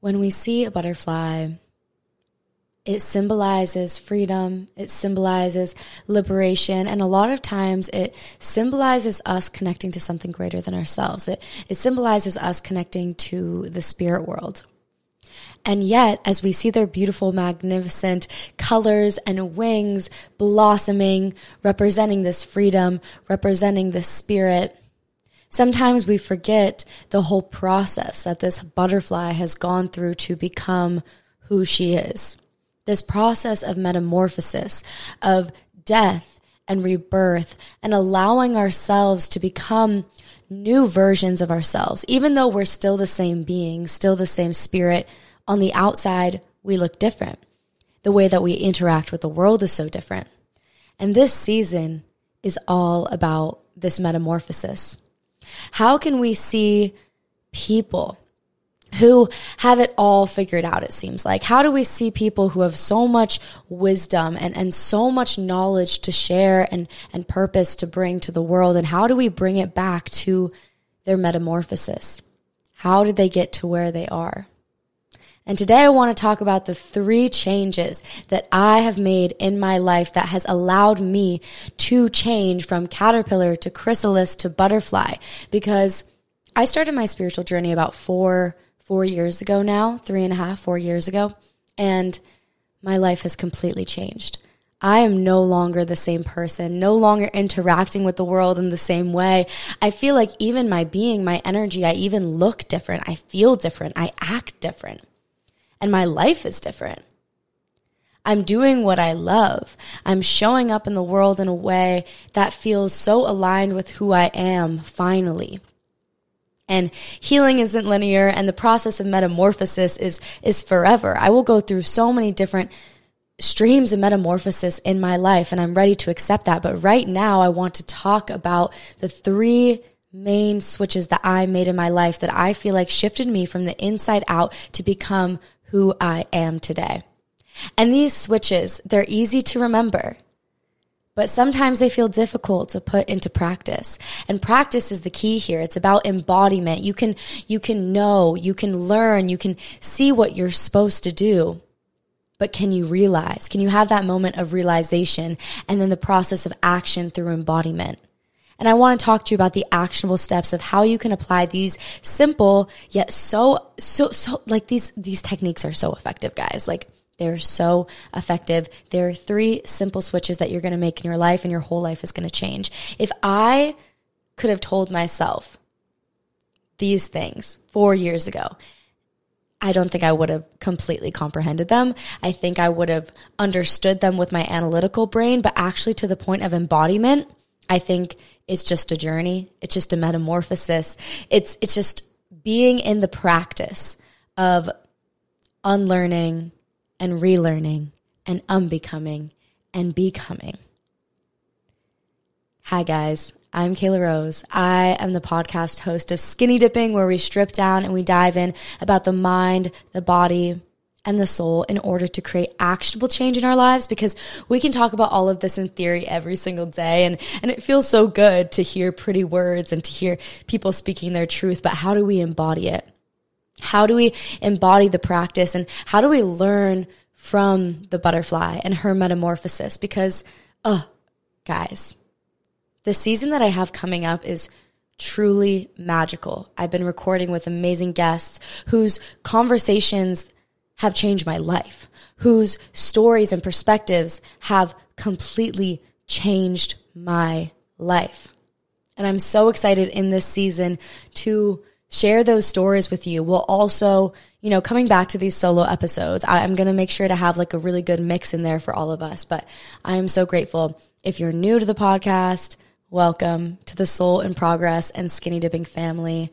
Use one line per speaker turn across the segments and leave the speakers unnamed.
When we see a butterfly, it symbolizes freedom, it symbolizes liberation, and a lot of times it symbolizes us connecting to something greater than ourselves. It, it symbolizes us connecting to the spirit world. And yet, as we see their beautiful, magnificent colors and wings blossoming, representing this freedom, representing this spirit, Sometimes we forget the whole process that this butterfly has gone through to become who she is. This process of metamorphosis, of death and rebirth, and allowing ourselves to become new versions of ourselves. Even though we're still the same being, still the same spirit, on the outside, we look different. The way that we interact with the world is so different. And this season is all about this metamorphosis. How can we see people who have it all figured out, it seems like? How do we see people who have so much wisdom and, and so much knowledge to share and, and purpose to bring to the world? And how do we bring it back to their metamorphosis? How did they get to where they are? And today I want to talk about the three changes that I have made in my life that has allowed me to change from caterpillar to chrysalis to butterfly because I started my spiritual journey about four, four years ago now, three and a half, four years ago. And my life has completely changed. I am no longer the same person, no longer interacting with the world in the same way. I feel like even my being, my energy, I even look different. I feel different. I act different and my life is different. I'm doing what I love. I'm showing up in the world in a way that feels so aligned with who I am finally. And healing isn't linear and the process of metamorphosis is, is forever. I will go through so many different streams of metamorphosis in my life and I'm ready to accept that. But right now I want to talk about the three main switches that I made in my life that I feel like shifted me from the inside out to become who I am today. And these switches, they're easy to remember, but sometimes they feel difficult to put into practice. And practice is the key here. It's about embodiment. You can, you can know, you can learn, you can see what you're supposed to do. But can you realize? Can you have that moment of realization and then the process of action through embodiment? And I want to talk to you about the actionable steps of how you can apply these simple yet so, so, so, like these, these techniques are so effective, guys. Like, they're so effective. There are three simple switches that you're going to make in your life and your whole life is going to change. If I could have told myself these things four years ago, I don't think I would have completely comprehended them. I think I would have understood them with my analytical brain, but actually to the point of embodiment, I think it's just a journey. It's just a metamorphosis. It's, it's just being in the practice of unlearning and relearning and unbecoming and becoming. Hi guys. I'm Kela Rose. I am the podcast host of Skinny Dipping, where we strip down and we dive in about the mind, the body, and the soul in order to create actionable change in our lives because we can talk about all of this in theory every single day and and it feels so good to hear pretty words and to hear people speaking their truth but how do we embody it how do we embody the practice and how do we learn from the butterfly and her metamorphosis because oh guys the season that I have coming up is truly magical. I've been recording with amazing guests whose conversations have changed my life, whose stories and perspectives have completely changed my life. And I'm so excited in this season to share those stories with you. We'll also, you know, coming back to these solo episodes, I'm going to make sure to have like a really good mix in there for all of us. But I'm so grateful. If you're new to the podcast, welcome to the Soul in Progress and Skinny Dipping family.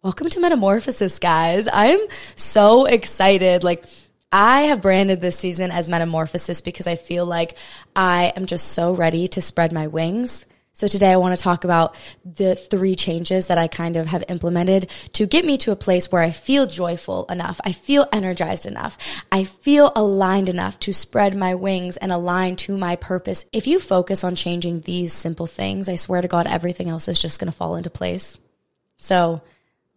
Welcome to Metamorphosis, guys. I'm so excited. Like, I have branded this season as Metamorphosis because I feel like I am just so ready to spread my wings. So today I want to talk about the three changes that I kind of have implemented to get me to a place where I feel joyful enough. I feel energized enough. I feel aligned enough to spread my wings and align to my purpose. If you focus on changing these simple things, I swear to God, everything else is just going to fall into place. So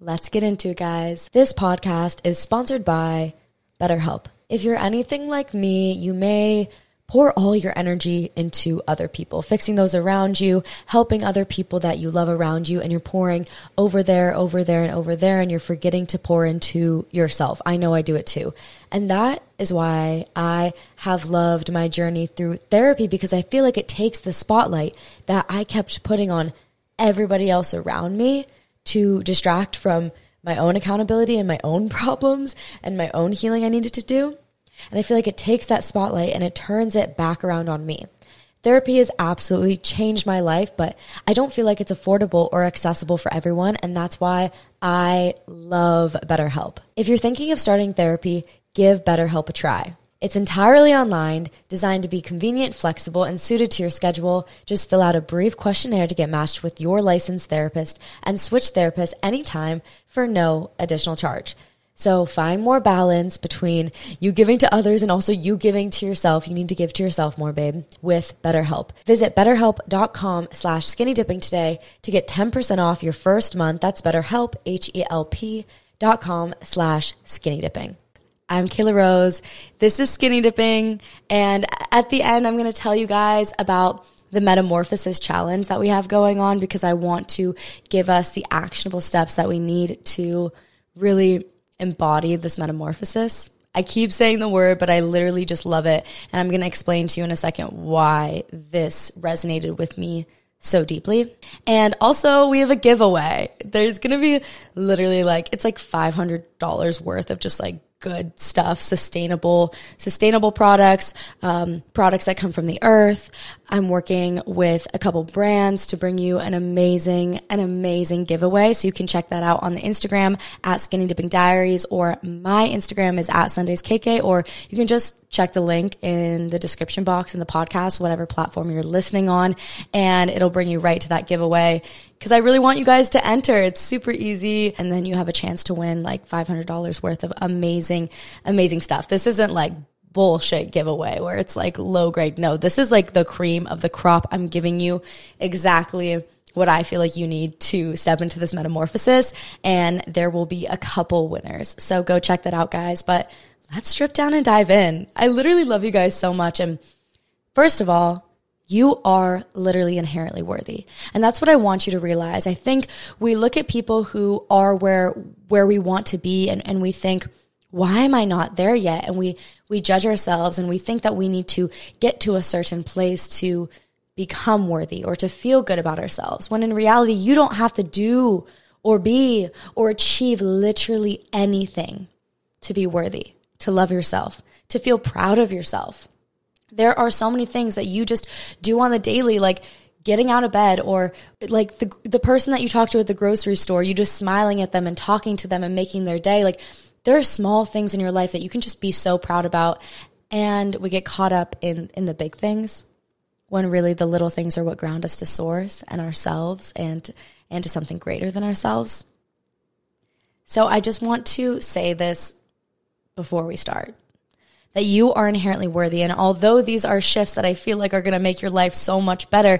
let's get into it, guys. This podcast is sponsored by BetterHelp. If you're anything like me, you may pour all your energy into other people, fixing those around you, helping other people that you love around you, and you're pouring over there, over there, and over there, and you're forgetting to pour into yourself. I know I do it too. And that is why I have loved my journey through therapy because I feel like it takes the spotlight that I kept putting on everybody else around me to distract from my own accountability and my own problems and my own healing I needed to do. And I feel like it takes that spotlight and it turns it back around on me. Therapy has absolutely changed my life, but I don't feel like it's affordable or accessible for everyone. And that's why I love BetterHelp. If you're thinking of starting therapy, give BetterHelp a try. It's entirely online, designed to be convenient, flexible, and suited to your schedule. Just fill out a brief questionnaire to get matched with your licensed therapist and switch therapists anytime for no additional charge. So find more balance between you giving to others and also you giving to yourself. You need to give to yourself more, babe, with BetterHelp. Visit betterhelp.com slash skinny dipping today to get 10% off your first month. That's betterhelp, H-E-L-P dot com slash skinny dipping. I'm Kela Rose. This is Skinny Dipping. And at the end, I'm going to tell you guys about the metamorphosis challenge that we have going on because I want to give us the actionable steps that we need to really embody this metamorphosis. I keep saying the word, but I literally just love it. And I'm going to explain to you in a second why this resonated with me so deeply. And also, we have a giveaway. There's going to be literally like, it's like $500 worth of just like good stuff, sustainable, sustainable products, um, products that come from the earth. I'm working with a couple brands to bring you an amazing, an amazing giveaway. So you can check that out on the Instagram at Skinny Dipping Diaries or my Instagram is at Sundazed KK, or you can just check the link in the description box in the podcast, whatever platform you're listening on, and it'll bring you right to that giveaway because I really want you guys to enter. It's super easy. And then you have a chance to win like $500 worth of amazing, amazing stuff. This isn't like bullshit giveaway where it's like low grade. No, this is like the cream of the crop. I'm giving you exactly what I feel like you need to step into this metamorphosis. And there will be a couple winners. So go check that out, guys. But let's strip down and dive in. I literally love you guys so much. And first of all, you are literally inherently worthy. And that's what I want you to realize. I think we look at people who are where, where we want to be and, and we think, why am I not there yet? And we, we judge ourselves and we think that we need to get to a certain place to become worthy or to feel good about ourselves. When in reality, you don't have to do or be or achieve literally anything to be worthy, to love yourself, to feel proud of yourself. There are so many things that you just do on the daily, like getting out of bed or like the, the person that you talk to at the grocery store, you just smiling at them and talking to them and making their day. Like there are small things in your life that you can just be so proud about. And we get caught up in, in the big things when really the little things are what ground us to source and ourselves and and to something greater than ourselves. So I just want to say this before we start that you are inherently worthy. And although these are shifts that I feel like are going to make your life so much better,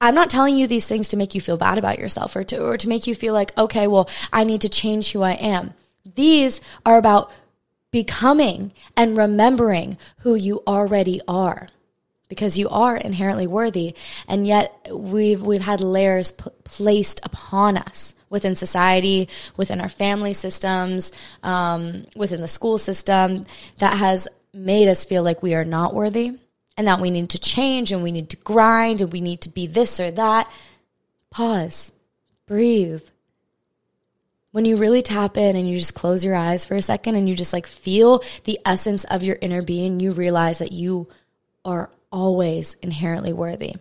I'm not telling you these things to make you feel bad about yourself or to, or to make you feel like, okay, well, I need to change who I am. These are about becoming and remembering who you already are because you are inherently worthy. And yet we've, we've had layers p- placed upon us within society, within our family systems, um, within the school system that has made us feel like we are not worthy and that we need to change and we need to grind and we need to be this or that. Pause, breathe. When you really tap in and you just close your eyes for a second and you just like feel the essence of your inner being, you realize that you are always inherently worthy.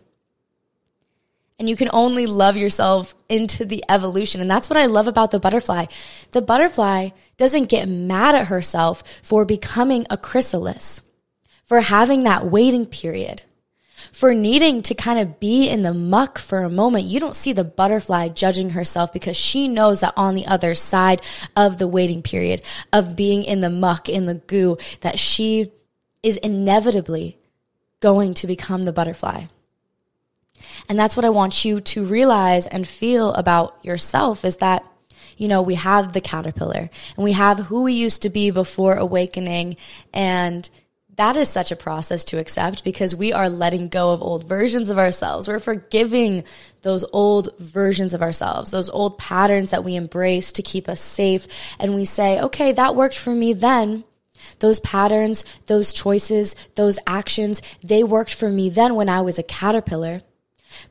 And you can only love yourself into the evolution. And that's what I love about the butterfly. The butterfly doesn't get mad at herself for becoming a chrysalis, for having that waiting period, for needing to kind of be in the muck for a moment. You don't see the butterfly judging herself because she knows that on the other side of the waiting period, of being in the muck, in the goo, that she is inevitably going to become the butterfly. And that's what I want you to realize and feel about yourself is that, you know, we have the caterpillar and we have who we used to be before awakening. And that is such a process to accept because we are letting go of old versions of ourselves. We're forgiving those old versions of ourselves, those old patterns that we embrace to keep us safe. And we say, okay, that worked for me then. Those patterns, those choices, those actions, they worked for me then when I was a caterpillar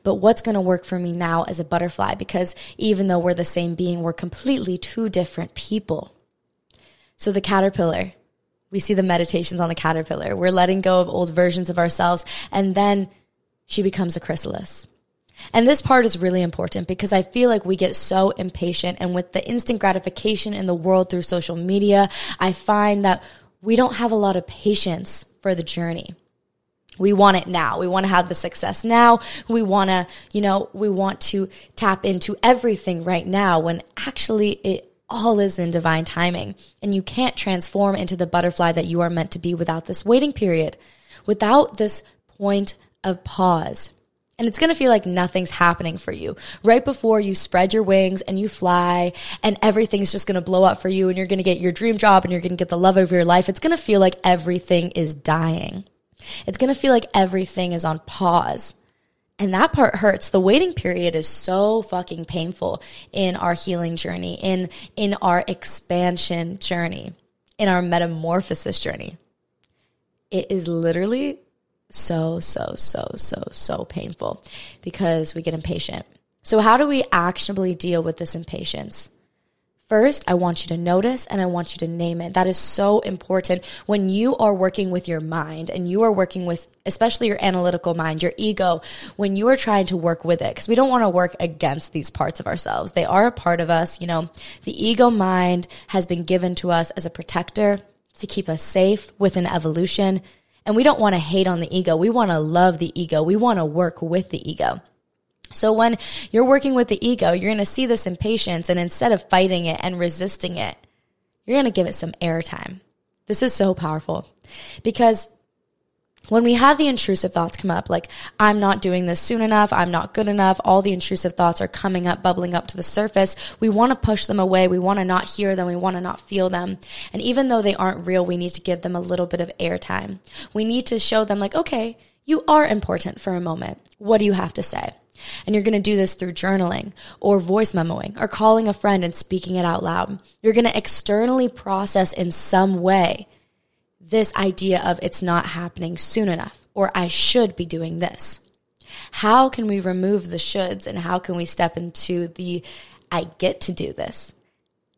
but what's going to work for me now as a butterfly? Because even though we're the same being, we're completely two different people. So the caterpillar, we see the meditations on the caterpillar. We're letting go of old versions of ourselves and then she becomes a chrysalis. And this part is really important because I feel like we get so impatient and with the instant gratification in the world through social media, I find that we don't have a lot of patience for the journey. We want it now. We want to have the success now. We want to, you know, we want to tap into everything right now when actually it all is in divine timing. And you can't transform into the butterfly that you are meant to be without this waiting period, without this point of pause. And it's going to feel like nothing's happening for you right before you spread your wings and you fly and everything's just going to blow up for you and you're going to get your dream job and you're going to get the love of your life. It's going to feel like everything is dying. It's going to feel like everything is on pause. And that part hurts. The waiting period is so fucking painful in our healing journey, in, in our expansion journey, in our metamorphosis journey. It is literally so, so, so, so, so painful because we get impatient. So, how do we actionably deal with this impatience? First, I want you to notice and I want you to name it. That is so important when you are working with your mind and you are working with, especially your analytical mind, your ego, when you are trying to work with it. Cause we don't want to work against these parts of ourselves. They are a part of us. You know, the ego mind has been given to us as a protector to keep us safe within evolution. And we don't want to hate on the ego. We want to love the ego. We want to work with the ego. So when you're working with the ego, you're going to see this impatience and instead of fighting it and resisting it, you're going to give it some airtime. This is so powerful because when we have the intrusive thoughts come up, like, I'm not doing this soon enough, I'm not good enough, all the intrusive thoughts are coming up, bubbling up to the surface, we want to push them away. We want to not hear them. We want to not feel them. And even though they aren't real, we need to give them a little bit of airtime. We need to show them, like, okay, you are important for a moment. What do you have to say? And you're going to do this through journaling or voice memoing or calling a friend and speaking it out loud. You're going to externally process in some way this idea of it's not happening soon enough or I should be doing this. How can we remove the shoulds and how can we step into the I get to do this?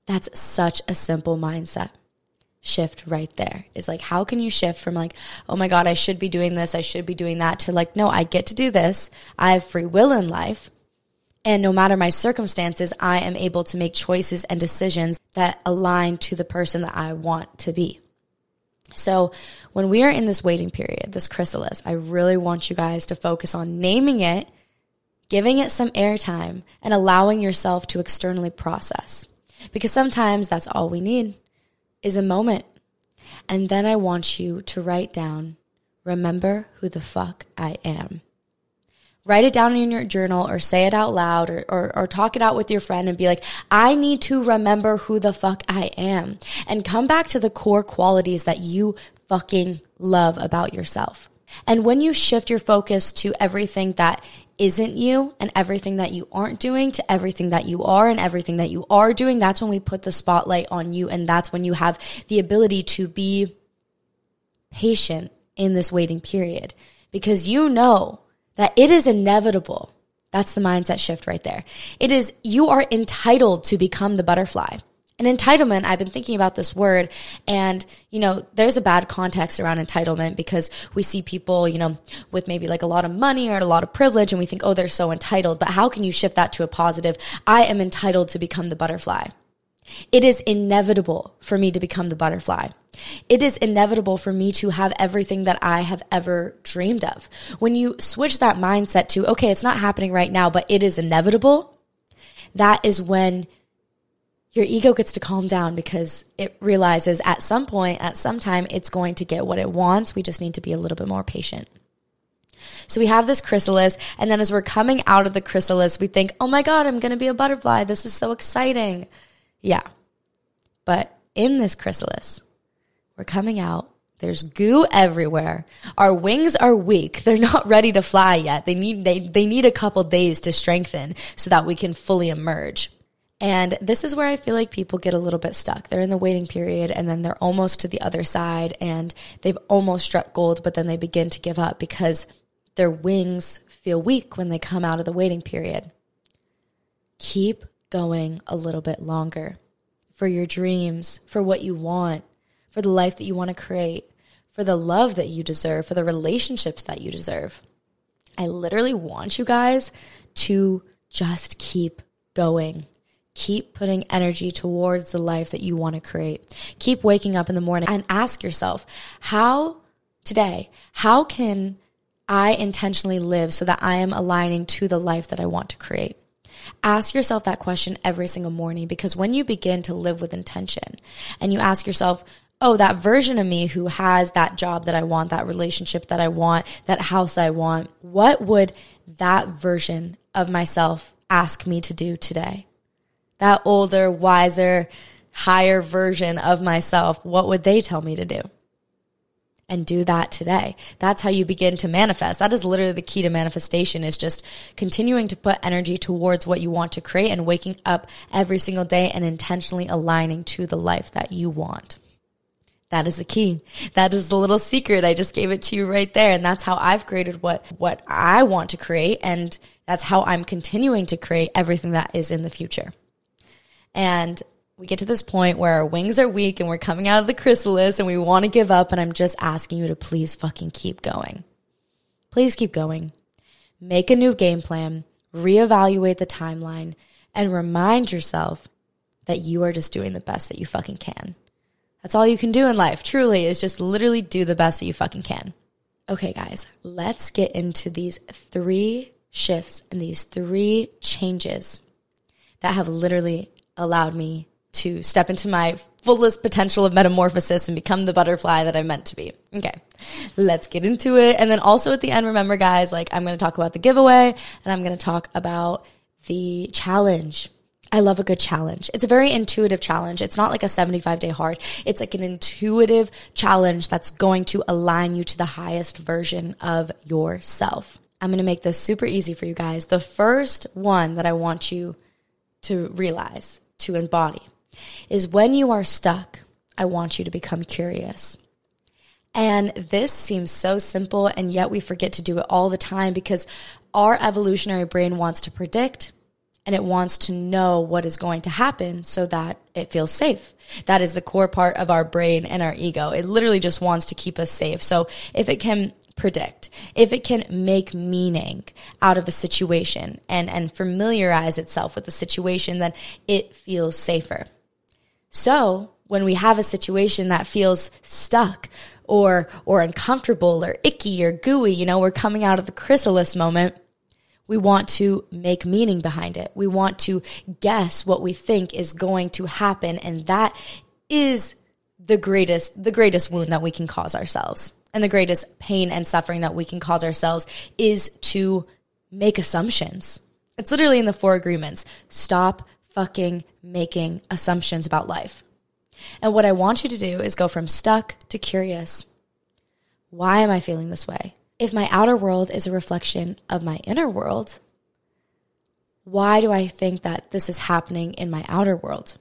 That's such a simple mindset shift right there. Is like how can you shift from like oh my god i should be doing this i should be doing that to like no i get to do this. I have free will in life. And no matter my circumstances i am able to make choices and decisions that align to the person that i want to be. So, when we are in this waiting period, this chrysalis, I really want you guys to focus on naming it, giving it some airtime, and allowing yourself to externally process. Because sometimes that's all we need is a moment. And then I want you to write down, remember who the fuck I am. Write it down in your journal or say it out loud or, or, or, talk it out with your friend and be like, I need to remember who the fuck I am and come back to the core qualities that you fucking love about yourself. And when you shift your focus to everything that isn't you and everything that you aren't doing to everything that you are and everything that you are doing, that's when we put the spotlight on you. And that's when you have the ability to be patient in this waiting period because you know that it is inevitable. That's the mindset shift right there. It is, you are entitled to become the butterfly. An entitlement, I've been thinking about this word and, you know, there's a bad context around entitlement because we see people, you know, with maybe like a lot of money or a lot of privilege and we think, oh, they're so entitled. But how can you shift that to a positive? I am entitled to become the butterfly. It is inevitable for me to become the butterfly. It is inevitable for me to have everything that I have ever dreamed of. When you switch that mindset to, okay, it's not happening right now, but it is inevitable, that is when your ego gets to calm down because it realizes at some point, at some time, it's going to get what it wants. We just need to be a little bit more patient. So we have this chrysalis, and then as we're coming out of the chrysalis, we think, oh my God, I'm going to be a butterfly. This is so exciting. Yeah. But in this chrysalis, we're coming out. There's goo everywhere. Our wings are weak. They're not ready to fly yet. They need, they, they need a couple days to strengthen so that we can fully emerge. And this is where I feel like people get a little bit stuck. They're in the waiting period and then they're almost to the other side and they've almost struck gold, but then they begin to give up because their wings feel weak when they come out of the waiting period. Keep going a little bit longer for your dreams, for what you want, for the life that you want to create, for the love that you deserve, for the relationships that you deserve. I literally want you guys to just keep going. Keep putting energy towards the life that you want to create. Keep waking up in the morning and ask yourself, how today, how can I intentionally live so that I am aligning to the life that I want to create? Ask yourself that question every single morning because when you begin to live with intention and you ask yourself, oh, that version of me who has that job that I want, that relationship that I want, that house I want, what would that version of myself ask me to do today? That older, wiser, higher version of myself, what would they tell me to do? and do that today. That's how you begin to manifest. That is literally the key to manifestation is just continuing to put energy towards what you want to create and waking up every single day and intentionally aligning to the life that you want. That is the key. That is the little secret. I just gave it to you right there. And that's how I've created what, what I want to create. And that's how I'm continuing to create everything that is in the future. And we get to this point where our wings are weak and we're coming out of the chrysalis and we want to give up. And I'm just asking you to please fucking keep going. Please keep going. Make a new game plan, reevaluate the timeline, and remind yourself that you are just doing the best that you fucking can. That's all you can do in life, truly, is just literally do the best that you fucking can. Okay, guys, let's get into these three shifts and these three changes that have literally allowed me to step into my fullest potential of metamorphosis and become the butterfly that I'm meant to be. Okay, let's get into it. And then also at the end, remember, guys, like I'm going to talk about the giveaway and I'm going to talk about the challenge. I love a good challenge. It's a very intuitive challenge. It's not like a 75 day hard. It's like an intuitive challenge that's going to align you to the highest version of yourself. I'm going to make this super easy for you guys. The first one that I want you to realize, to embody, is when you are stuck, I want you to become curious. And this seems so simple, and yet we forget to do it all the time because our evolutionary brain wants to predict and it wants to know what is going to happen so that it feels safe. That is the core part of our brain and our ego. It literally just wants to keep us safe. So if it can predict, if it can make meaning out of a situation and, and familiarize itself with the situation, then it feels safer. So when we have a situation that feels stuck or or uncomfortable or icky or gooey, you know, we're coming out of the chrysalis moment. We want to make meaning behind it. We want to guess what we think is going to happen and that is the greatest the greatest wound that we can cause ourselves. And the greatest pain and suffering that we can cause ourselves is to make assumptions. It's literally in the four agreements. Stop fucking making assumptions about life. And what I want you to do is go from stuck to curious. Why am I feeling this way? If my outer world is a reflection of my inner world, why do I think that this is happening in my outer world?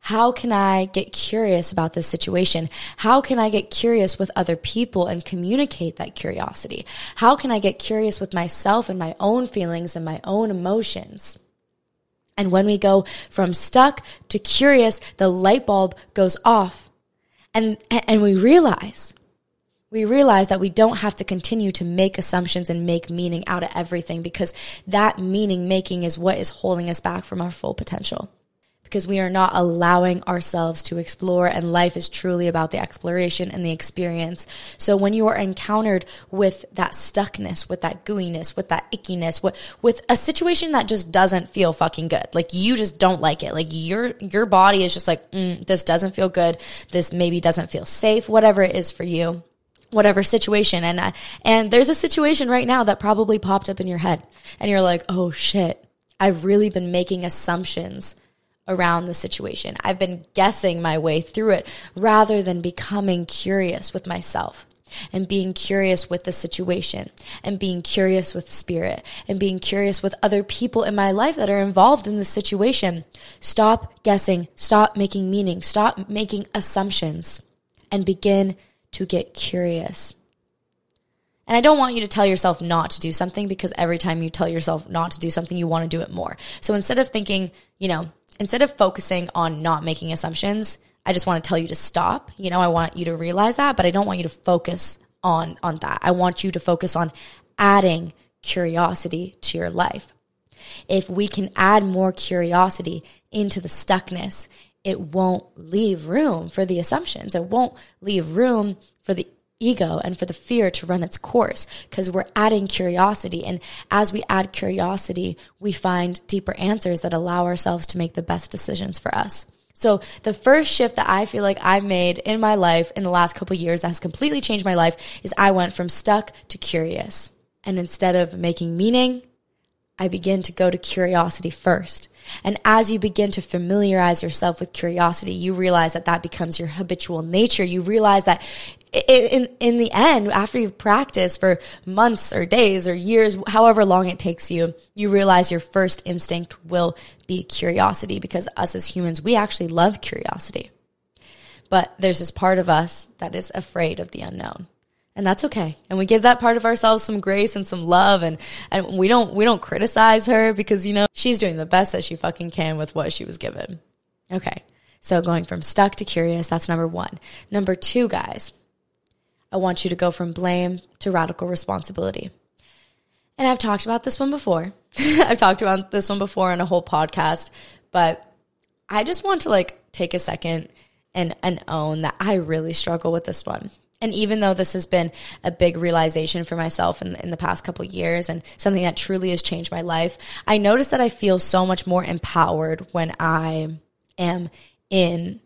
How can I get curious about this situation? How can I get curious with other people and communicate that curiosity? How can I get curious with myself and my own feelings and my own emotions? And when we go from stuck to curious, the light bulb goes off and, and we realize, we realize that we don't have to continue to make assumptions and make meaning out of everything because that meaning making is what is holding us back from our full potential because we are not allowing ourselves to explore and life is truly about the exploration and the experience. So when you are encountered with that stuckness, with that gooiness, with that ickiness, with, with a situation that just doesn't feel fucking good, like you just don't like it, like your, your body is just like, mm, this doesn't feel good. This maybe doesn't feel safe, whatever it is for you whatever situation and uh, and there's a situation right now that probably popped up in your head and you're like oh shit I've really been making assumptions around the situation. I've been guessing my way through it rather than becoming curious with myself and being curious with the situation and being curious with spirit and being curious with other people in my life that are involved in the situation. Stop guessing, stop making meaning, stop making assumptions and begin to get curious. And I don't want you to tell yourself not to do something because every time you tell yourself not to do something, you want to do it more. So instead of thinking, you know, instead of focusing on not making assumptions, I just want to tell you to stop. You know, I want you to realize that, but I don't want you to focus on on that. I want you to focus on adding curiosity to your life. If we can add more curiosity into the stuckness, it won't leave room for the assumptions. It won't leave room for the ego and for the fear to run its course because we're adding curiosity. And as we add curiosity, we find deeper answers that allow ourselves to make the best decisions for us. So the first shift that I feel like I made in my life in the last couple years that has completely changed my life is I went from stuck to curious. And instead of making meaning, I begin to go to curiosity first. And as you begin to familiarize yourself with curiosity, you realize that that becomes your habitual nature. You realize that in, in the end, after you've practiced for months or days or years, however long it takes you, you realize your first instinct will be curiosity because us as humans, we actually love curiosity. But there's this part of us that is afraid of the unknown. And that's okay. And we give that part of ourselves some grace and some love and, and we don't, we don't criticize her because, you know, she's doing the best that she fucking can with what she was given. Okay. So going from stuck to curious, that's number one. Number two, guys, I want you to go from blame to radical responsibility. And I've talked about this one before. I've talked about this one before in a whole podcast, but I just want to like take a second and, and own that I really struggle with this one. And even though this has been a big realization for myself in, in the past couple years and something that truly has changed my life, I notice that I feel so much more empowered when I am in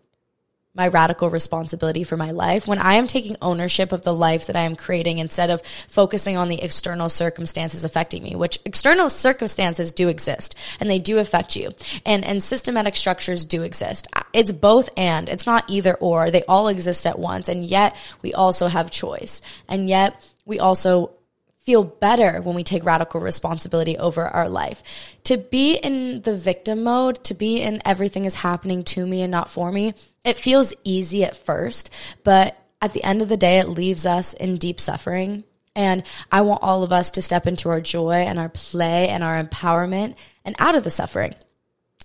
my radical responsibility for my life, when I am taking ownership of the life that I am creating instead of focusing on the external circumstances affecting me, which external circumstances do exist and they do affect you. And, and systematic structures do exist. It's both and it's not either or. They all exist at once. And yet we also have choice. And yet we also feel better when we take radical responsibility over our life. To be in the victim mode, to be in everything is happening to me and not for me, it feels easy at first, but at the end of the day, it leaves us in deep suffering. And I want all of us to step into our joy and our play and our empowerment and out of the suffering.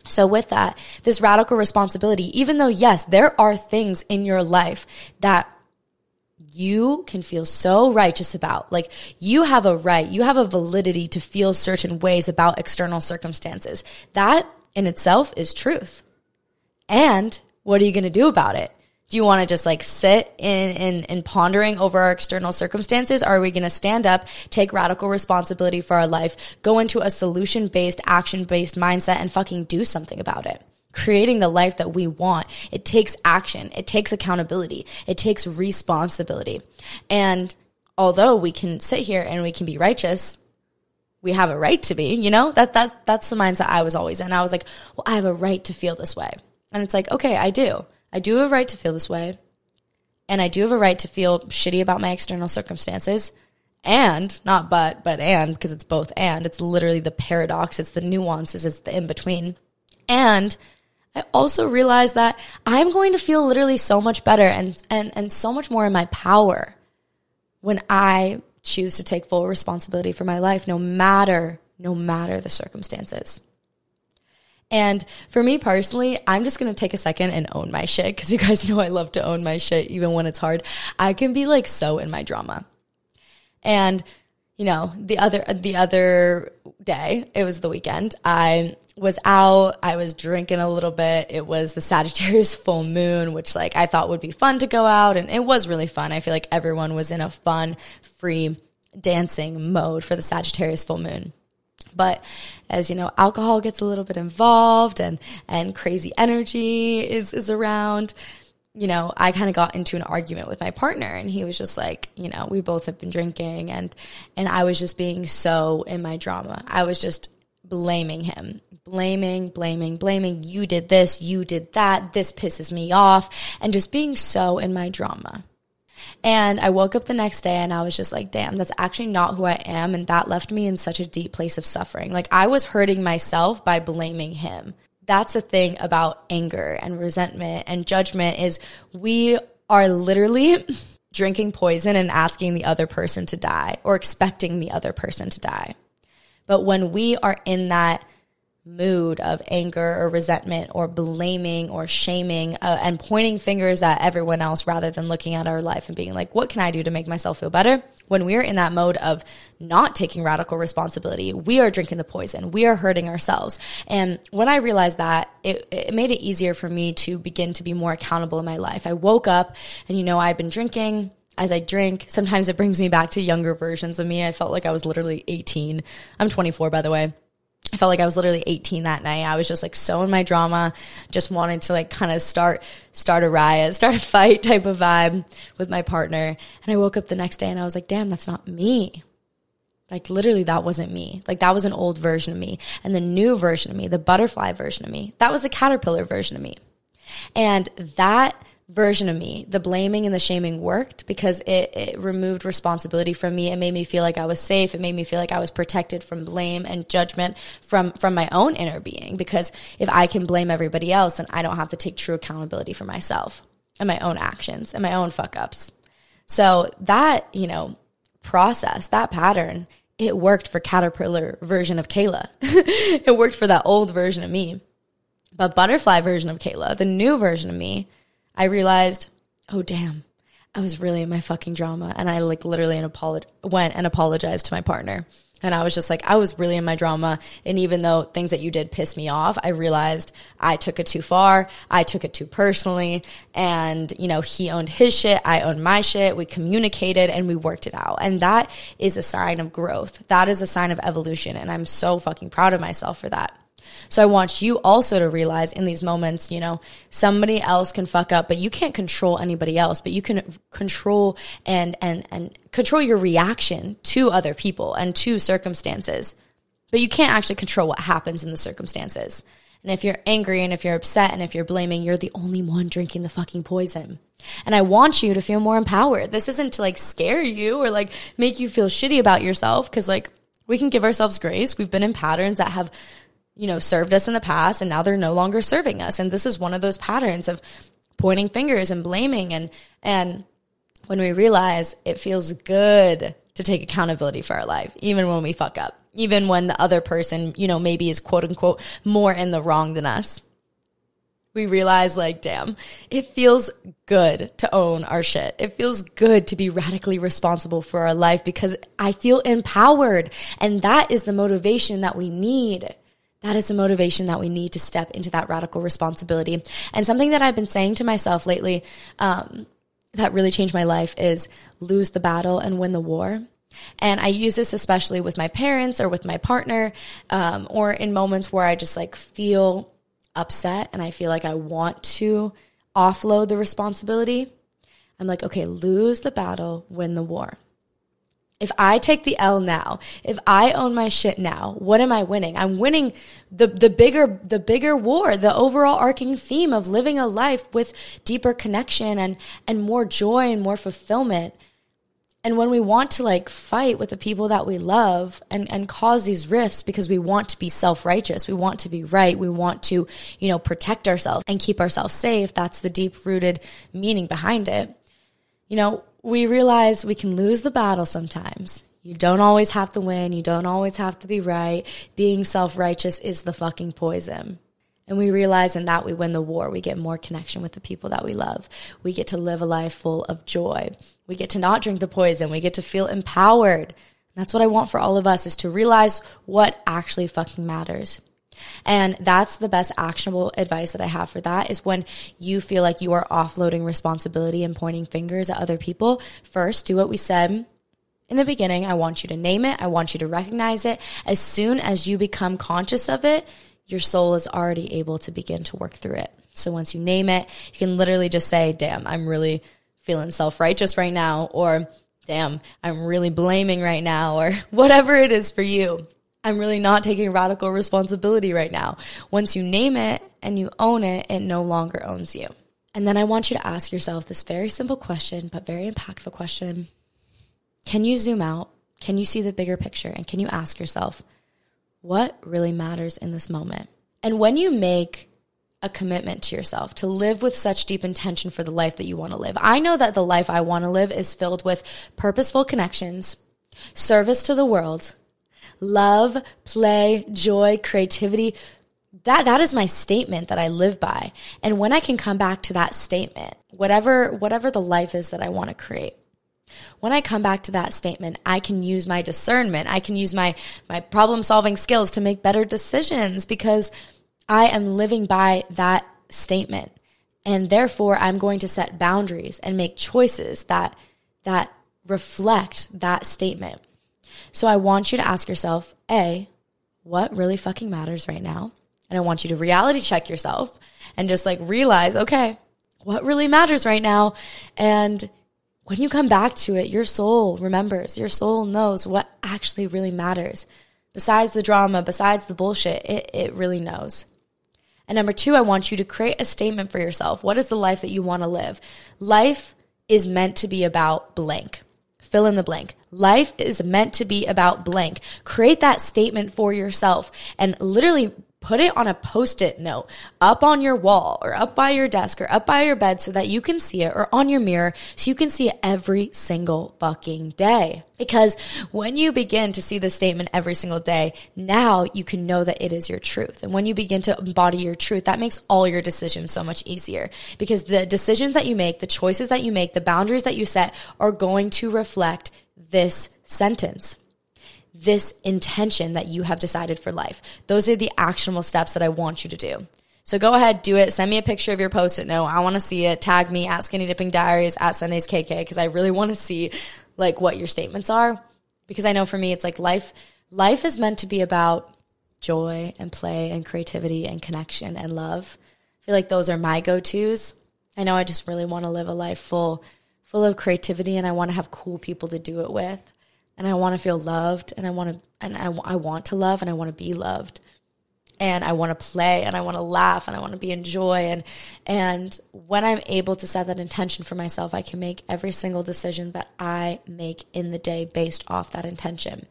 So with that, this radical responsibility, even though yes, there are things in your life that you can feel so righteous about. Like you have a right, you have a validity to feel certain ways about external circumstances. That in itself is truth. And What are you going to do about it? Do you want to just like sit in, in, in pondering over our external circumstances? Or are we going to stand up, take radical responsibility for our life, go into a solution based, action based mindset and fucking do something about it? Creating the life that we want. It takes action. It takes accountability. It takes responsibility. And although we can sit here and we can be righteous, we have a right to be, you know? That that that's the mindset I was always in. I was like, well, I have a right to feel this way. And it's like, okay, I do. I do have a right to feel this way. And I do have a right to feel shitty about my external circumstances. And not but, but and, because it's both and. It's literally the paradox, it's the nuances, it's the in between. And I also realized that I'm going to feel literally so much better and, and, and so much more in my power when I choose to take full responsibility for my life, no matter, no matter the circumstances. And for me personally, I'm just going to take a second and own my shit because you guys know I love to own my shit even when it's hard. I can be like so in my drama. And you know, the other the other day, it was the weekend. I was out, I was drinking a little bit. It was the Sagittarius full moon, which like I thought would be fun to go out and it was really fun. I feel like everyone was in a fun, free dancing mode for the Sagittarius full moon. But as you know, alcohol gets a little bit involved and, and crazy energy is, is around. You know, I kind of got into an argument with my partner and he was just like, you know, we both have been drinking and, and I was just being so in my drama. I was just blaming him, blaming, blaming, blaming. You did this, you did that. This pisses me off and just being so in my drama. And I woke up the next day and I was just like, damn, that's actually not who I am. And that left me in such a deep place of suffering. Like I was hurting myself by blaming him. That's the thing about anger and resentment and judgment is we are literally drinking poison and asking the other person to die or expecting the other person to die. But when we are in that mood of anger or resentment or blaming or shaming uh, and pointing fingers at everyone else rather than looking at our life and being like, what can I do to make myself feel better? When we're in that mode of not taking radical responsibility, we are drinking the poison. We are hurting ourselves. And when I realized that, it, it made it easier for me to begin to be more accountable in my life. I woke up and, you know, I'd been drinking as I drink. Sometimes it brings me back to younger versions of me. I felt like I was literally 18. I'm 24, by the way. I felt like I was literally 18 that night. I was just like so in my drama, just wanted to like kind of start start a riot, start a fight type of vibe with my partner. And I woke up the next day and I was like, "Damn, that's not me." Like literally that wasn't me. Like that was an old version of me. And the new version of me, the butterfly version of me, that was the caterpillar version of me. And that version of me. The blaming and the shaming worked because it, it, removed responsibility from me. It made me feel like I was safe. It made me feel like I was protected from blame and judgment from, from my own inner being. Because if I can blame everybody else, then I don't have to take true accountability for myself and my own actions and my own fuck ups. So that, you know, process, that pattern, it worked for caterpillar version of Kela. it worked for that old version of me. But butterfly version of Kela, the new version of me, I realized, oh damn, I was really in my fucking drama. And I like literally apolog- went and apologized to my partner. And I was just like, I was really in my drama. And even though things that you did piss me off, I realized I took it too far. I took it too personally. And, you know, he owned his shit. I owned my shit. We communicated and we worked it out. And that is a sign of growth. That is a sign of evolution. And I'm so fucking proud of myself for that. So I want you also to realize in these moments, you know, somebody else can fuck up, but you can't control anybody else, but you can control and, and, and control your reaction to other people and to circumstances. But you can't actually control what happens in the circumstances. And if you're angry and if you're upset and if you're blaming, you're the only one drinking the fucking poison. And I want you to feel more empowered. This isn't to like scare you or like make you feel shitty about yourself because like we can give ourselves grace. We've been in patterns that have you know, served us in the past and now they're no longer serving us. And this is one of those patterns of pointing fingers and blaming and and when we realize it feels good to take accountability for our life, even when we fuck up, even when the other person, you know, maybe is quote unquote more in the wrong than us. We realize, like, damn, it feels good to own our shit. It feels good to be radically responsible for our life because I feel empowered. And that is the motivation that we need that is the motivation that we need to step into that radical responsibility. And something that I've been saying to myself lately um, that really changed my life is lose the battle and win the war. And I use this especially with my parents or with my partner, um, or in moments where I just like feel upset and I feel like I want to offload the responsibility. I'm like, okay, lose the battle, win the war. If I take the L now, if I own my shit now, what am I winning? I'm winning the, the bigger, the bigger war, the overall arcing theme of living a life with deeper connection and, and more joy and more fulfillment. And when we want to like fight with the people that we love and, and cause these rifts because we want to be self righteous, we want to be right, we want to, you know, protect ourselves and keep ourselves safe, that's the deep rooted meaning behind it. You know, we realize we can lose the battle sometimes. You don't always have to win. You don't always have to be right. Being self righteous is the fucking poison. And we realize in that we win the war. We get more connection with the people that we love. We get to live a life full of joy. We get to not drink the poison. We get to feel empowered. that's what I want for all of us is to realize what actually fucking matters. And that's the best actionable advice that I have for that is when you feel like you are offloading responsibility and pointing fingers at other people. First, do what we said in the beginning. I want you to name it. I want you to recognize it. As soon as you become conscious of it, your soul is already able to begin to work through it. So once you name it, you can literally just say, damn, I'm really feeling self righteous right now, or damn, I'm really blaming right now, or whatever it is for you. I'm really not taking radical responsibility right now. Once you name it and you own it, it no longer owns you. And then I want you to ask yourself this very simple question, but very impactful question. Can you zoom out? Can you see the bigger picture? And can you ask yourself, what really matters in this moment? And when you make a commitment to yourself to live with such deep intention for the life that you want to live, I know that the life I want to live is filled with purposeful connections, service to the world, love, play, joy, creativity. That, that is my statement that I live by. And when I can come back to that statement, whatever, whatever the life is that I want to create, when I come back to that statement, I can use my discernment. I can use my, my problem solving skills to make better decisions because I am living by that statement. And therefore, I'm going to set boundaries and make choices that, that reflect that statement. So I want you to ask yourself, A, what really fucking matters right now? And I want you to reality check yourself and just like realize, okay, what really matters right now? And when you come back to it, your soul remembers, your soul knows what actually really matters. Besides the drama, besides the bullshit, it, it really knows. And number two, I want you to create a statement for yourself. What is the life that you want to live? Life is meant to be about blank fill in the blank. Life is meant to be about blank. Create that statement for yourself and literally put it on a post it note up on your wall or up by your desk or up by your bed so that you can see it or on your mirror so you can see it every single fucking day. Because when you begin to see the statement every single day, now you can know that it is your truth. And when you begin to embody your truth, that makes all your decisions so much easier because the decisions that you make, the choices that you make, the boundaries that you set are going to reflect this sentence this intention that you have decided for life. Those are the actionable steps that I want you to do. So go ahead, do it. Send me a picture of your post-it note. I want to see it. Tag me at Skinny Dipping Diaries at Sundazed KK because I really want to see like what your statements are. Because I know for me, it's like life. Life is meant to be about joy and play and creativity and connection and love. I feel like those are my go-tos. I know I just really want to live a life full, full of creativity, and I want to have cool people to do it with and I want to feel loved and I want to and I, I want to love and I want to be loved and I want to play and I want to laugh and I want to be in joy and and when I'm able to set that intention for myself I can make every single decision that I make in the day based off that intention.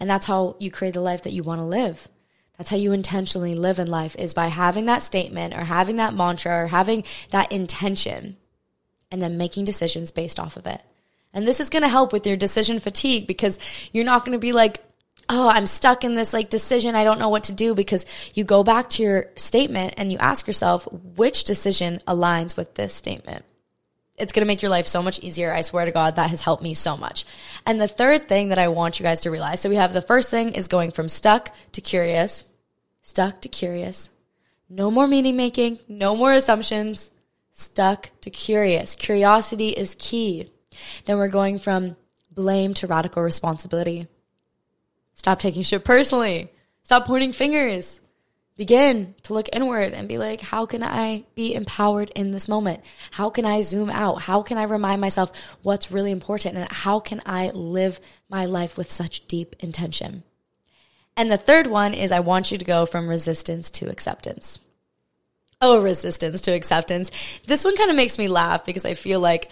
And that's how you create the life that you want to live. That's how you intentionally live in life is by having that statement or having that mantra or having that intention and then making decisions based off of it. And this is going to help with your decision fatigue because you're not going to be like, oh, I'm stuck in this like decision. I don't know what to do because you go back to your statement and you ask yourself, which decision aligns with this statement? It's going to make your life so much easier. I swear to God, that has helped me so much. And the third thing that I want you guys to realize so we have the first thing is going from stuck to curious. stuck to curious. No more meaning making, no more assumptions, stuck to curious. Curiosity is key. Then we're going from blame to radical responsibility. Stop taking shit personally. Stop pointing fingers. Begin to look inward and be like, how can I be empowered in this moment? How can I zoom out? How can I remind myself what's really important? And how can I live my life with such deep intention? And the third one is I want you to go from resistance to acceptance. Oh, resistance to acceptance. This one kind of makes me laugh because I feel like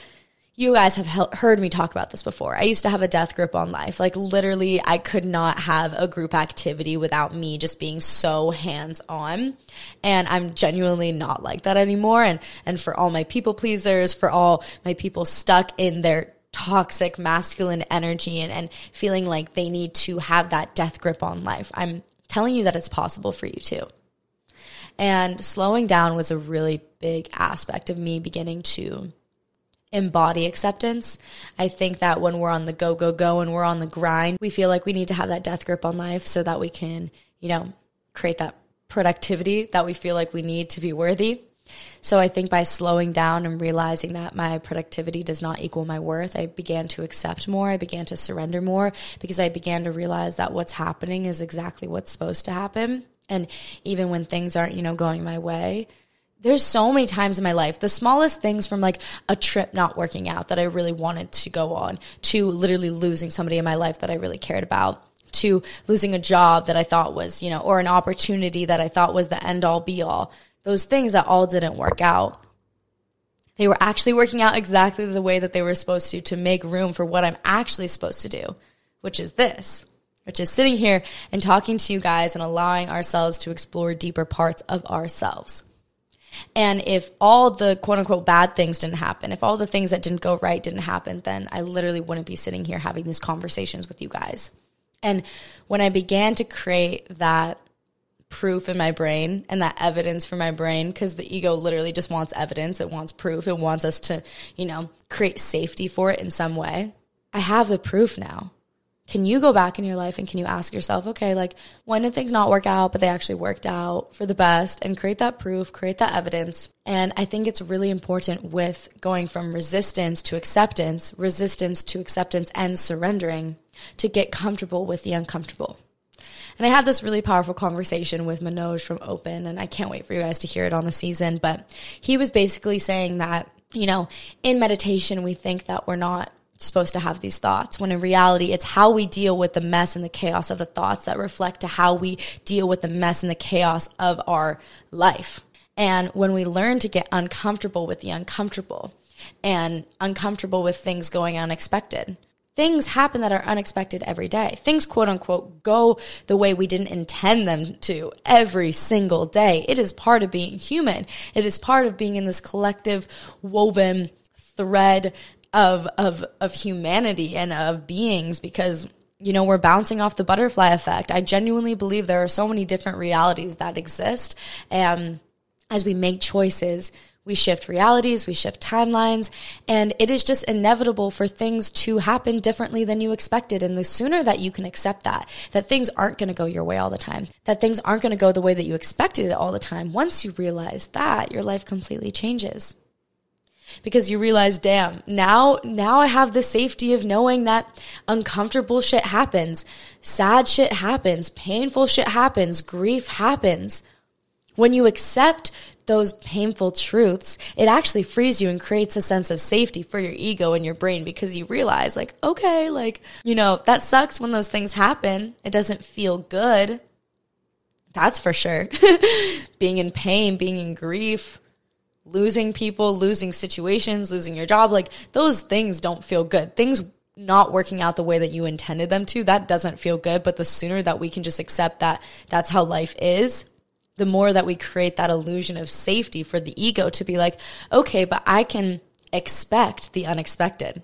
you guys have heard me talk about this before. I used to have a death grip on life. Like literally, I could not have a group activity without me just being so hands on. And I'm genuinely not like that anymore. And, and for all my people pleasers, for all my people stuck in their toxic masculine energy and, and feeling like they need to have that death grip on life. I'm telling you that it's possible for you too. And slowing down was a really big aspect of me beginning to embody acceptance. I think that when we're on the go, go, go and we're on the grind, we feel like we need to have that death grip on life so that we can, you know, create that productivity that we feel like we need to be worthy. So I think by slowing down and realizing that my productivity does not equal my worth, I began to accept more. I began to surrender more because I began to realize that what's happening is exactly what's supposed to happen. And even when things aren't, you know, going my way, there's so many times in my life, the smallest things from like a trip not working out that I really wanted to go on to literally losing somebody in my life that I really cared about to losing a job that I thought was, you know, or an opportunity that I thought was the end all be all those things that all didn't work out. They were actually working out exactly the way that they were supposed to to make room for what I'm actually supposed to do, which is this, which is sitting here and talking to you guys and allowing ourselves to explore deeper parts of ourselves. And if all the quote unquote bad things didn't happen, if all the things that didn't go right didn't happen, then I literally wouldn't be sitting here having these conversations with you guys. And when I began to create that proof in my brain and that evidence for my brain because the ego literally just wants evidence. It wants proof. It wants us to, you know, create safety for it in some way. I have the proof now. Can you go back in your life and can you ask yourself, okay, like when did things not work out, but they actually worked out for the best and create that proof, create that evidence. And I think it's really important with going from resistance to acceptance, resistance to acceptance and surrendering to get comfortable with the uncomfortable. And I had this really powerful conversation with Manoj from Open, and I can't wait for you guys to hear it on the season. But he was basically saying that, you know, in meditation, we think that we're not supposed to have these thoughts when in reality it's how we deal with the mess and the chaos of the thoughts that reflect to how we deal with the mess and the chaos of our life. And when we learn to get uncomfortable with the uncomfortable and uncomfortable with things going unexpected, things happen that are unexpected every day. Things, quote unquote, go the way we didn't intend them to every single day. It is part of being human. It is part of being in this collective woven thread of, of, of humanity and of beings because you know, we're bouncing off the butterfly effect. I genuinely believe there are so many different realities that exist. And as we make choices, we shift realities, we shift timelines, and it is just inevitable for things to happen differently than you expected. And the sooner that you can accept that, that things aren't going to go your way all the time, that things aren't going to go the way that you expected it all the time, once you realize that, your life completely changes. Because you realize, damn, now, now I have the safety of knowing that uncomfortable shit happens, sad shit happens, painful shit happens, grief happens. When you accept those painful truths, it actually frees you and creates a sense of safety for your ego and your brain because you realize, like, okay, like, you know, that sucks when those things happen. It doesn't feel good. That's for sure. being in pain, being in grief, losing people, losing situations, losing your job, like, those things don't feel good. Things not working out the way that you intended them to, that doesn't feel good. But the sooner that we can just accept that that's how life is, the more that we create that illusion of safety for the ego to be like, okay, but I can expect the unexpected.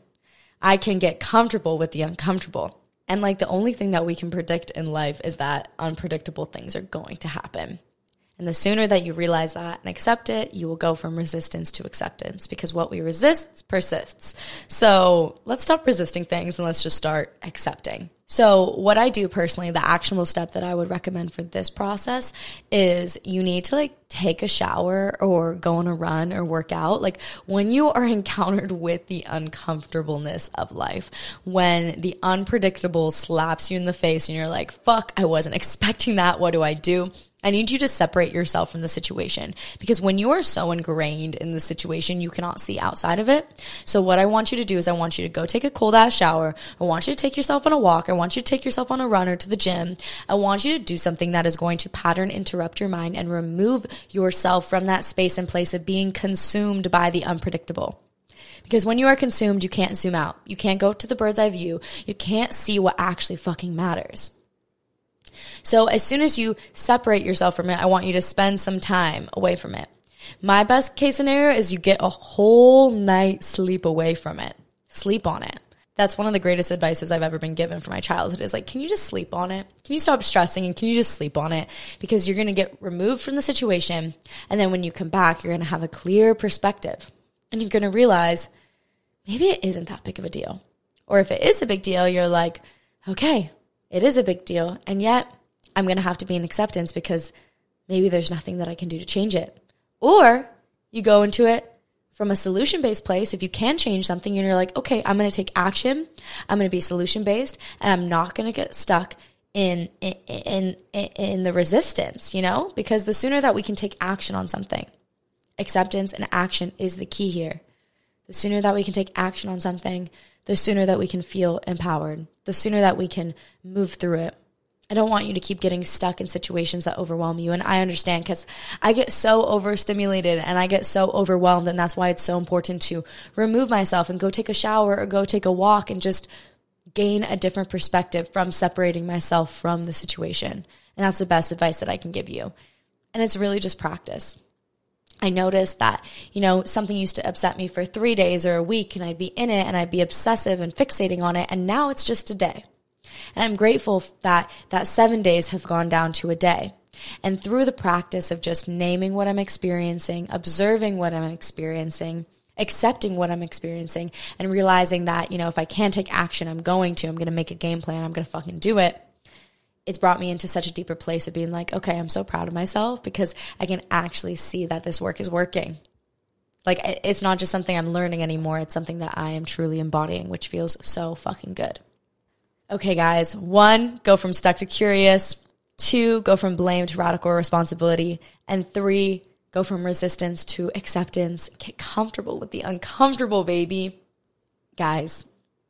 I can get comfortable with the uncomfortable. And like the only thing that we can predict in life is that unpredictable things are going to happen. And the sooner that you realize that and accept it, you will go from resistance to acceptance because what we resist persists. So let's stop resisting things and let's just start accepting. So, what I do personally, the actionable step that I would recommend for this process is you need to like take a shower or go on a run or work out. Like when you are encountered with the uncomfortableness of life, when the unpredictable slaps you in the face and you're like, fuck, I wasn't expecting that. What do I do? I need you to separate yourself from the situation because when you are so ingrained in the situation, you cannot see outside of it. So what I want you to do is I want you to go take a cold ass shower. I want you to take yourself on a walk. I want you to take yourself on a run or to the gym. I want you to do something that is going to pattern interrupt your mind and remove yourself from that space and place of being consumed by the unpredictable. Because when you are consumed, you can't zoom out. You can't go to the bird's eye view. You can't see what actually fucking matters. So as soon as you separate yourself from it, I want you to spend some time away from it. My best case scenario is you get a whole night sleep away from it. Sleep on it. That's one of the greatest advices I've ever been given for my childhood is like, can you just sleep on it? Can you stop stressing and can you just sleep on it? Because you're going to get removed from the situation. And then when you come back, you're going to have a clear perspective and you're going to realize maybe it isn't that big of a deal. Or if it is a big deal, you're like, okay, it is a big deal. And yet I'm going to have to be in acceptance because maybe there's nothing that I can do to change it. Or you go into it from a solution based place. If you can change something and you're like, okay, I'm going to take action. I'm going to be solution based and I'm not going to get stuck in, in, in, in the resistance, you know, because the sooner that we can take action on something, acceptance and action is the key here. The sooner that we can take action on something, the sooner that we can feel empowered, the sooner that we can move through it. I don't want you to keep getting stuck in situations that overwhelm you. And I understand because I get so overstimulated and I get so overwhelmed. And that's why it's so important to remove myself and go take a shower or go take a walk and just gain a different perspective from separating myself from the situation. And that's the best advice that I can give you. And it's really just practice. I noticed that, you know, something used to upset me for three days or a week and I'd be in it and I'd be obsessive and fixating on it. And now it's just a day. And I'm grateful that that seven days have gone down to a day. And through the practice of just naming what I'm experiencing, observing what I'm experiencing, accepting what I'm experiencing, and realizing that, you know, if I can't take action, I'm going to, I'm going to make a game plan, I'm going to fucking do it it's brought me into such a deeper place of being like, okay, I'm so proud of myself because I can actually see that this work is working. Like, it's not just something I'm learning anymore. It's something that I am truly embodying, which feels so fucking good. Okay, guys. One, go from stuck to curious. Two, go from blame to radical responsibility. And three, go from resistance to acceptance. Get comfortable with the uncomfortable, baby. Guys,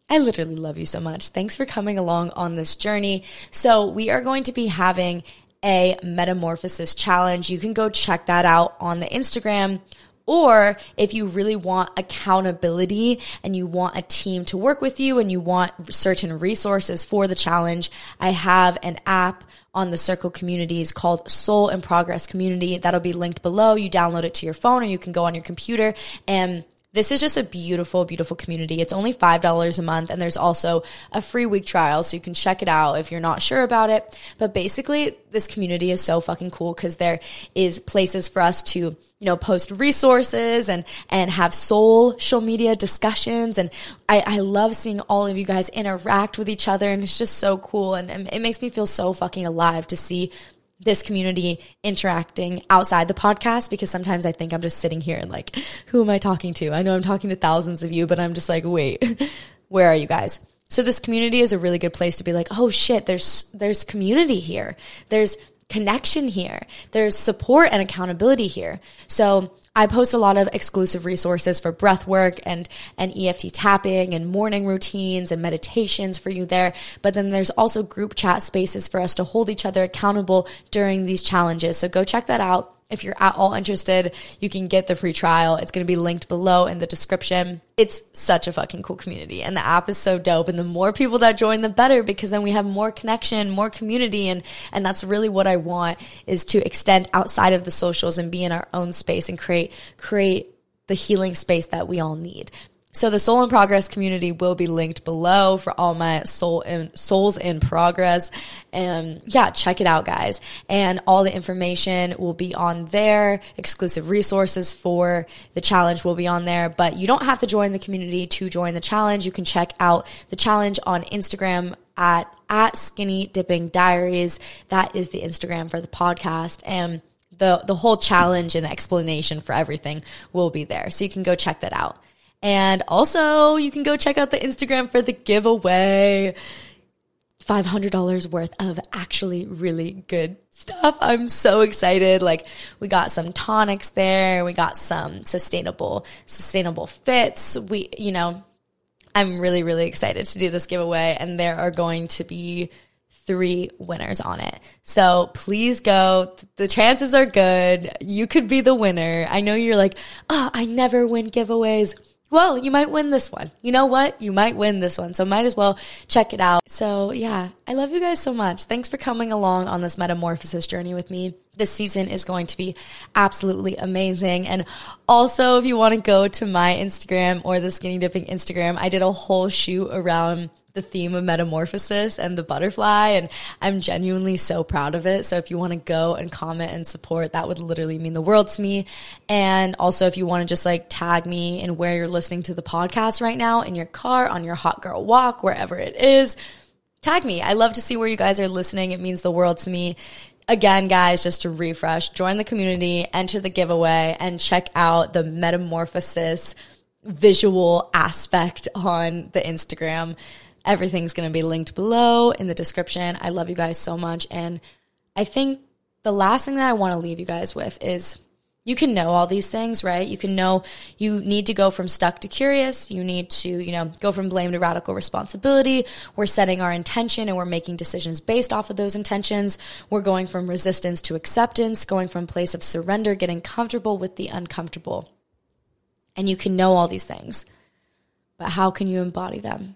I literally love you so much. Thanks for coming along on this journey. So, we are going to be having a metamorphosis challenge. You can go check that out on the Instagram. Or if you really want accountability and you want a team to work with you and you want certain resources for the challenge, I have an app on the Circle communities called Soul in Progress Community. That'll be linked below. You download it to your phone or you can go on your computer and this is just a beautiful, beautiful community. It's only $5 a month, and there's also a free week trial, so you can check it out if you're not sure about it. But basically, this community is so fucking cool because there is places for us to, you know, post resources and, and have social media discussions. And I, I love seeing all of you guys interact with each other, and it's just so cool. And, and it makes me feel so fucking alive to see this community interacting outside the podcast because sometimes I think I'm just sitting here and like, who am I talking to? I know I'm talking to thousands of you, but I'm just like, wait, where are you guys? So this community is a really good place to be like, oh shit, there's there's community here. There's connection here. There's support and accountability here. So I post a lot of exclusive resources for breath work and, and EFT tapping and morning routines and meditations for you there. But then there's also group chat spaces for us to hold each other accountable during these challenges. So go check that out. If you're at all interested, you can get the free trial. It's going to be linked below in the description. It's such a fucking cool community and the app is so dope. And the more people that join, the better because then we have more connection, more community. And, and that's really what I want is to extend outside of the socials and be in our own space and create, create the healing space that we all need. So the Soul in Progress community will be linked below for all my soul in souls in progress. And yeah, check it out, guys. And all the information will be on there. Exclusive resources for the challenge will be on there. But you don't have to join the community to join the challenge. You can check out the challenge on Instagram at at Skinny Dipping Diaries. That is the Instagram for the podcast. And the, the whole challenge and explanation for everything will be there. So you can go check that out. And also, you can go check out the Instagram for the giveaway. $500 worth of actually really good stuff. I'm so excited. Like we got some tonics there. We got some sustainable, sustainable fits. We, you know, I'm really, really excited to do this giveaway and there are going to be three winners on it. So please go. The chances are good. You could be the winner. I know you're like, oh, I never win giveaways well, you might win this one. You know what? You might win this one. So might as well check it out. So yeah, I love you guys so much. Thanks for coming along on this metamorphosis journey with me. This season is going to be absolutely amazing. And also, if you want to go to my Instagram or the skinny dipping Instagram, I did a whole shoot around the theme of metamorphosis and the butterfly and I'm genuinely so proud of it. So if you want to go and comment and support, that would literally mean the world to me. And also if you want to just like tag me in where you're listening to the podcast right now in your car, on your hot girl walk, wherever it is, tag me. I love to see where you guys are listening. It means the world to me. Again, guys, just to refresh, join the community, enter the giveaway and check out the metamorphosis visual aspect on the Instagram. Everything's going to be linked below in the description. I love you guys so much. And I think the last thing that I want to leave you guys with is you can know all these things, right? You can know you need to go from stuck to curious. You need to, you know, go from blame to radical responsibility. We're setting our intention and we're making decisions based off of those intentions. We're going from resistance to acceptance, going from place of surrender, getting comfortable with the uncomfortable. And you can know all these things, but how can you embody them?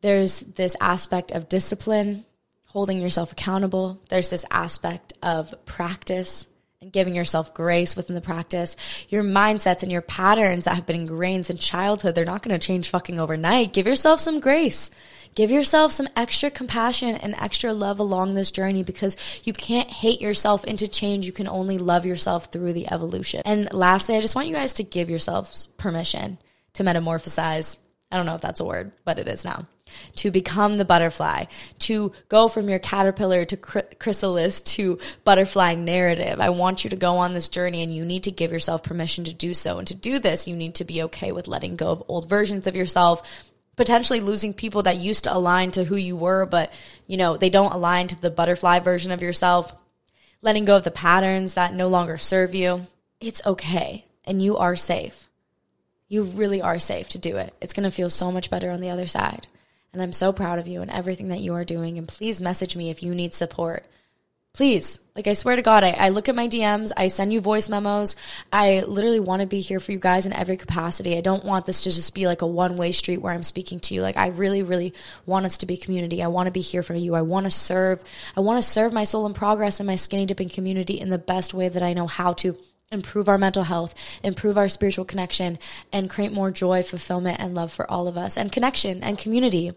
There's this aspect of discipline, holding yourself accountable. There's this aspect of practice and giving yourself grace within the practice. Your mindsets and your patterns that have been ingrained since childhood, they're not going to change fucking overnight. Give yourself some grace. Give yourself some extra compassion and extra love along this journey because you can't hate yourself into change. You can only love yourself through the evolution. And lastly, I just want you guys to give yourselves permission to metamorphosize. I don't know if that's a word, but it is now to become the butterfly, to go from your caterpillar to chrysalis to butterfly narrative. I want you to go on this journey and you need to give yourself permission to do so. And to do this, you need to be okay with letting go of old versions of yourself, potentially losing people that used to align to who you were, but you know, they don't align to the butterfly version of yourself, letting go of the patterns that no longer serve you. It's okay and you are safe. You really are safe to do it. It's going to feel so much better on the other side. And I'm so proud of you and everything that you are doing. And please message me if you need support. Please, like I swear to God, I, I look at my DMs, I send you voice memos. I literally want to be here for you guys in every capacity. I don't want this to just be like a one way street where I'm speaking to you. Like I really, really want us to be community. I want to be here for you. I want to serve. I want to serve my soul in progress and my skinny dipping community in the best way that I know how to improve our mental health, improve our spiritual connection, and create more joy, fulfillment, and love for all of us, and connection and community.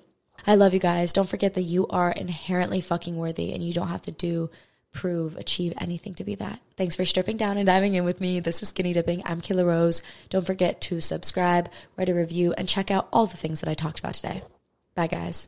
I love you guys. Don't forget that you are inherently fucking worthy and you don't have to do, prove, achieve anything to be that. Thanks for stripping down and diving in with me. This is Skinny Dipping. I'm Kela Rose. Don't forget to subscribe, write a review, and check out all the things that I talked about today. Bye, guys.